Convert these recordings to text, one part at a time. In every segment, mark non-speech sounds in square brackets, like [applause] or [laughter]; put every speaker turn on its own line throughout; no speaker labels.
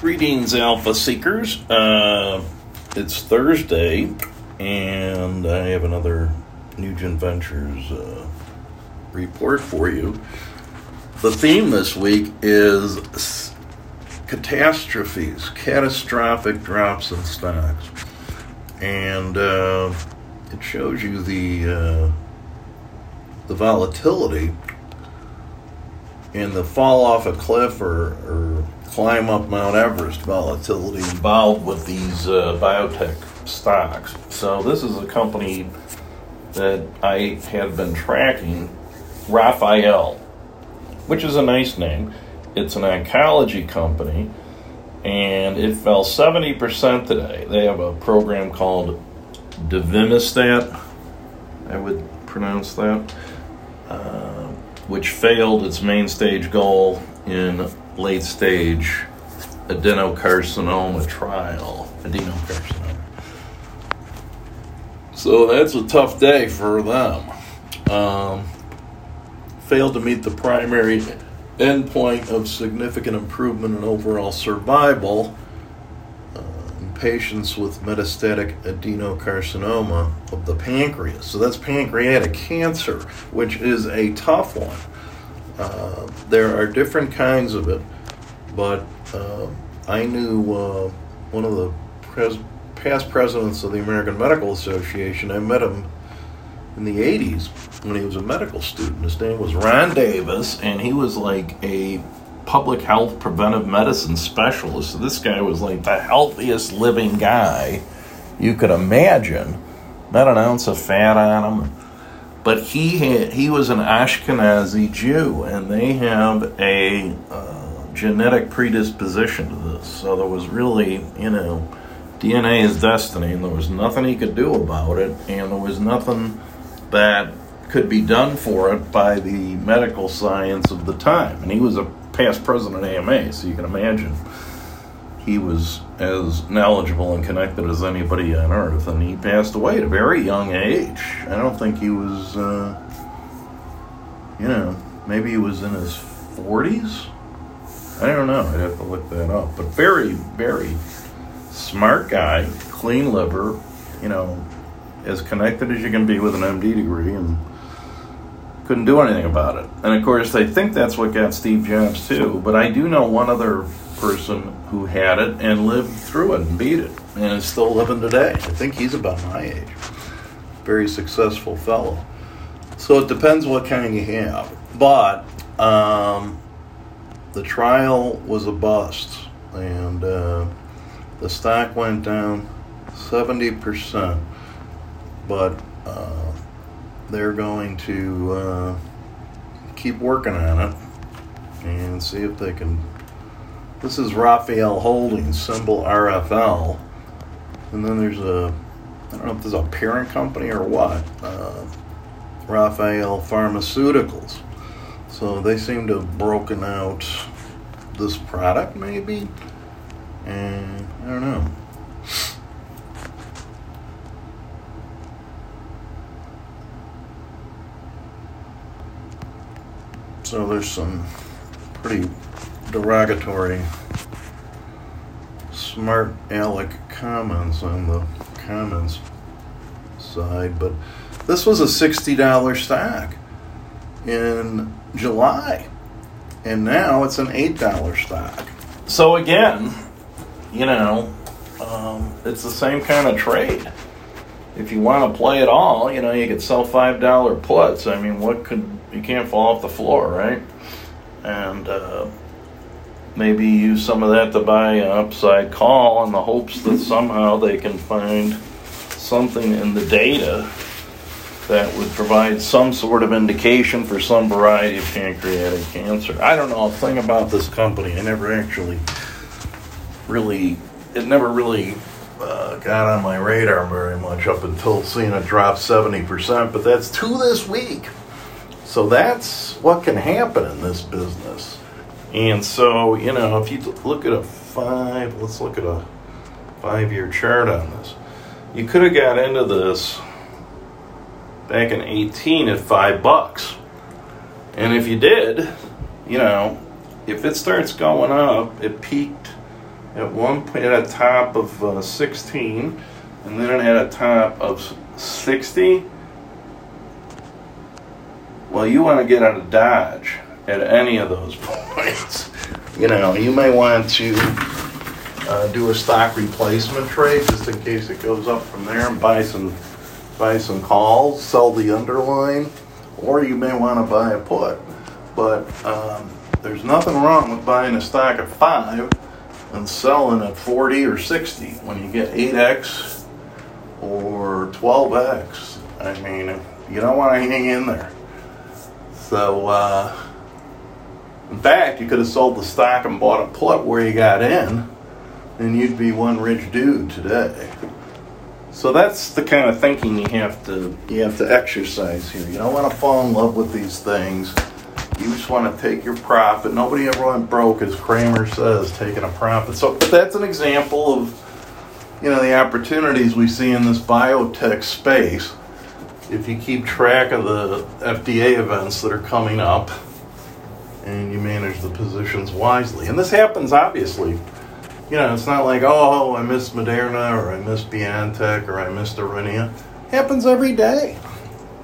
Greetings, Alpha Seekers. Uh, it's Thursday, and I have another Nugent Ventures uh, report for you. The theme this week is catastrophes, catastrophic drops in stocks. And uh, it shows you the, uh, the volatility and the fall off a cliff or, or climb up Mount Everest volatility involved with these uh, biotech stocks. So this is a company that I have been tracking, Rafael, which is a nice name. It's an oncology company, and it fell 70% today. They have a program called Devimistat, I would pronounce that, uh, which failed its main stage goal in late stage adenocarcinoma trial. Adenocarcinoma. So that's a tough day for them. Um, failed to meet the primary endpoint of significant improvement in overall survival uh, in patients with metastatic adenocarcinoma of the pancreas. So that's pancreatic cancer, which is a tough one. Uh, there are different kinds of it, but uh, I knew uh, one of the pres- past presidents of the American Medical Association. I met him in the 80s when he was a medical student. His name was Ron Davis, and he was like a public health preventive medicine specialist. So this guy was like the healthiest living guy you could imagine. Not an ounce of fat on him but he had, he was an Ashkenazi Jew, and they have a uh, genetic predisposition to this. So there was really, you know, DNA is destiny, and there was nothing he could do about it, and there was nothing that could be done for it by the medical science of the time. And he was a past president of AMA, so you can imagine he was as knowledgeable and connected as anybody on earth, and he passed away at a very young age. I don't think he was, uh, you know, maybe he was in his 40s. I don't know. I'd have to look that up. But very, very smart guy, clean liver, you know, as connected as you can be with an MD degree, and couldn't do anything about it. And of course, they think that's what got Steve Jobs too. But I do know one other person who had it and lived through it and beat it and is still living today. I think he's about my age. Very successful fellow. So it depends what kind of you have. But um, the trial was a bust, and uh, the stock went down 70%. But uh, they're going to uh, keep working on it and see if they can this is Rafael Holdings, symbol RFL. And then there's a, I don't know if there's a parent company or what, uh, Rafael Pharmaceuticals. So they seem to have broken out this product, maybe? And I don't know. So there's some pretty derogatory smart aleck comments on the comments side, but this was a $60 stock in July, and now it's an $8 stock. So, again, you know, um, it's the same kind of trade. If you want to play it all, you know, you could sell $5 puts. I mean, what could, you can't fall off the floor, right? And, uh, maybe use some of that to buy an upside call in the hopes that somehow they can find something in the data that would provide some sort of indication for some variety of pancreatic cancer. I don't know a thing about this company. I never actually really, it never really uh, got on my radar very much up until seeing it drop 70%, but that's to this week. So that's what can happen in this business. And so, you know, if you look at a five, let's look at a five year chart on this. You could have got into this back in 18 at five bucks. And if you did, you know, if it starts going up, it peaked at one point at a top of uh, 16 and then it had a top of 60 well you want to get out of dodge at any of those [laughs] points you know you may want to uh, do a stock replacement trade just in case it goes up from there and buy some buy some calls sell the underline or you may want to buy a put but um, there's nothing wrong with buying a stock at five and selling at 40 or 60 when you get 8x or 12x. I mean, you don't want to hang in there. So, uh, in fact, you could have sold the stock and bought a put where you got in, and you'd be one rich dude today. So that's the kind of thinking you have to you have to exercise here. You don't want to fall in love with these things you just want to take your profit. Nobody ever went broke, as Cramer says, taking a profit. So that's an example of, you know, the opportunities we see in this biotech space. If you keep track of the FDA events that are coming up, and you manage the positions wisely, and this happens obviously. You know, it's not like, oh, I missed Moderna or I missed BioNTech or I missed Aurinia. Happens every day.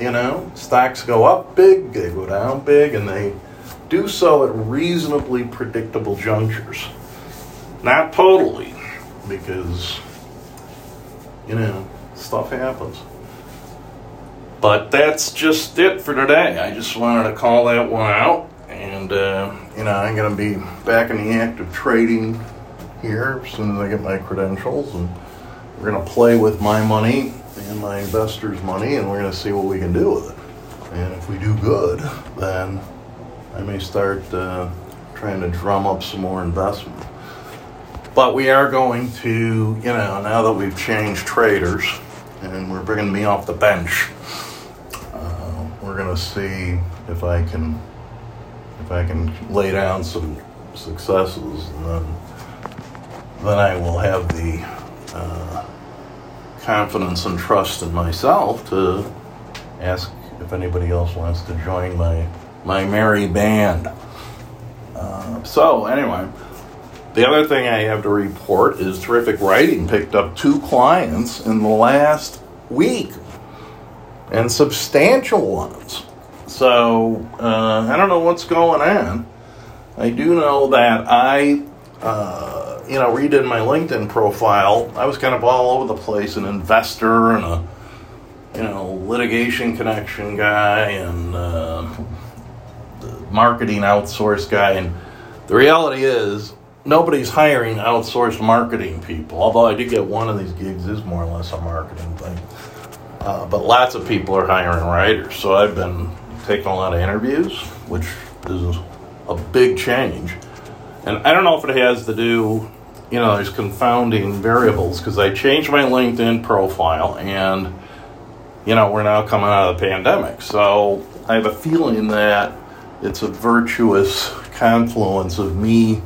You know, stocks go up big, they go down big, and they do so at reasonably predictable junctures. Not totally, because, you know, stuff happens. But that's just it for today. I just wanted to call that one out. And, uh, you know, I'm going to be back in the act of trading here as soon as I get my credentials. And we're going to play with my money and my investors' money, and we're going to see what we can do with it. And if we do good, then I may start uh, trying to drum up some more investment. But we are going to, you know, now that we've changed traders and we're bringing me off the bench, uh, we're going to see if I can if I can lay down some successes, and then then I will have the uh, confidence and trust in myself to ask if anybody else wants to join my my merry band. Uh, so anyway, the other thing I have to report is terrific writing picked up two clients in the last week, and substantial ones. So uh, I don't know what's going on. I do know that I. Uh, you know, redid my LinkedIn profile, I was kind of all over the place an investor and a, you know, litigation connection guy and uh, marketing outsource guy. And the reality is, nobody's hiring outsourced marketing people. Although I did get one of these gigs is more or less a marketing thing. Uh, but lots of people are hiring writers. So I've been taking a lot of interviews, which is a big change. And I don't know if it has to do you know, there's confounding variables because I changed my LinkedIn profile and, you know, we're now coming out of the pandemic. So I have a feeling that it's a virtuous confluence of me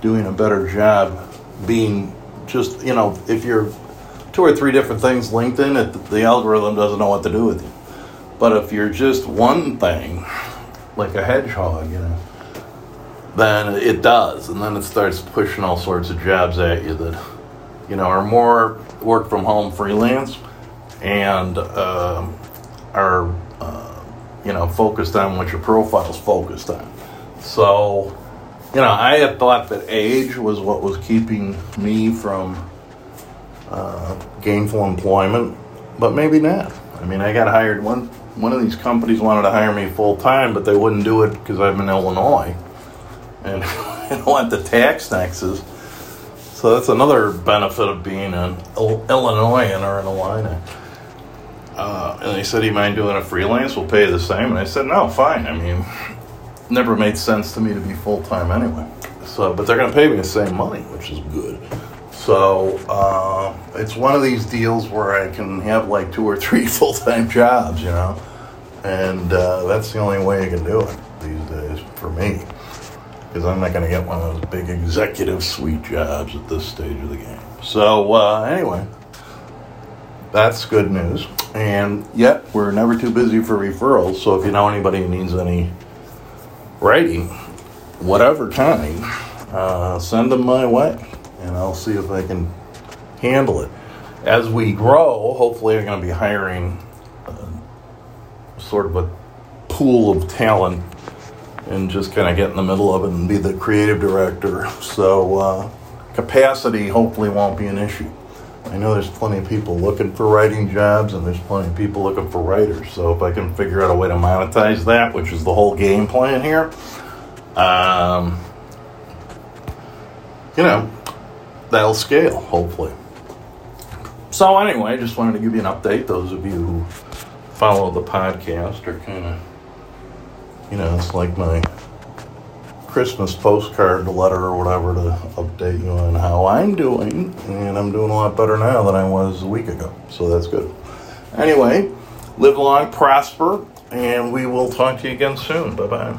doing a better job being just, you know, if you're two or three different things LinkedIn, it, the algorithm doesn't know what to do with you. But if you're just one thing, like a hedgehog, you know, then it does, and then it starts pushing all sorts of jobs at you that you know are more work from home freelance and uh, are uh, you know focused on what your profile's focused on. So you know, I had thought that age was what was keeping me from uh, gainful employment, but maybe not. I mean, I got hired one. One of these companies wanted to hire me full time, but they wouldn't do it because I'm in Illinois and [laughs] don't want the tax taxes. So that's another benefit of being an Illinoisan or an Illini. Uh, and they said, "You mind doing a freelance? We'll pay you the same." And I said, "No, fine. I mean, [laughs] never made sense to me to be full time anyway. So, but they're going to pay me the same money, which is good. So uh, it's one of these deals where I can have like two or three [laughs] full time jobs, you know, and uh, that's the only way you can do it these days for me because I'm not going to get one of those big executive suite jobs at this stage of the game. So, uh, anyway, that's good news. And yet, we're never too busy for referrals. So, if you know anybody who needs any writing, whatever kind, uh, send them my way. and I'll see if I can handle it. As we grow, hopefully, I'm going to be hiring uh, sort of a pool of talent and just kind of get in the middle of it and be the creative director. So, uh, capacity hopefully won't be an issue. I know there's plenty of people looking for writing jobs, and there's plenty of people looking for writers. So, if I can figure out a way to monetize that, which is the whole game plan here, um, you know, that'll scale, hopefully. So, anyway, just wanted to give you an update. Those of you who follow the podcast are kind of, you know, it's like my Christmas postcard letter or whatever to update you on how I'm doing. And I'm doing a lot better now than I was a week ago. So, that's good. Anyway, live long, prosper, and we will talk to you again soon. Bye bye.